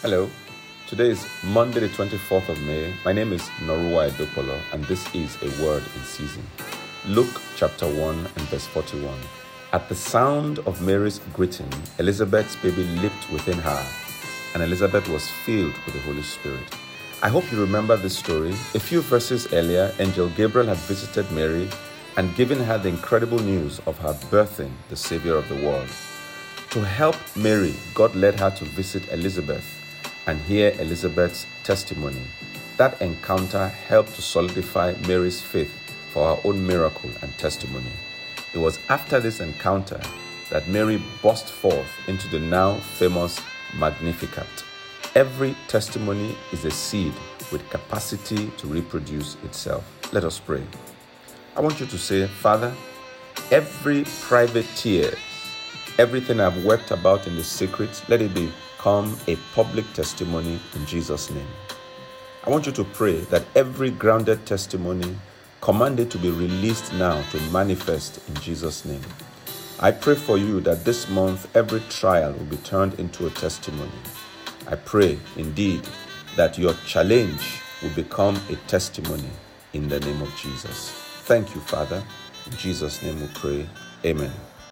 Hello. Today is Monday, the 24th of May. My name is Norua Edopolo, and this is a word in season. Luke chapter 1 and verse 41. At the sound of Mary's greeting, Elizabeth's baby leaped within her, and Elizabeth was filled with the Holy Spirit. I hope you remember this story. A few verses earlier, Angel Gabriel had visited Mary and given her the incredible news of her birthing the Savior of the world. To help Mary, God led her to visit Elizabeth and hear Elizabeth's testimony. That encounter helped to solidify Mary's faith for her own miracle and testimony. It was after this encounter that Mary burst forth into the now famous Magnificat. Every testimony is a seed with capacity to reproduce itself. Let us pray. I want you to say, Father, every private tear, everything I've wept about in the secret, let it become a public testimony in Jesus' name. I want you to pray that every grounded testimony commanded to be released now to manifest in Jesus' name. I pray for you that this month every trial will be turned into a testimony. I pray indeed that your challenge will become a testimony in the name of Jesus. Thank you, Father. In Jesus' name we pray. Amen.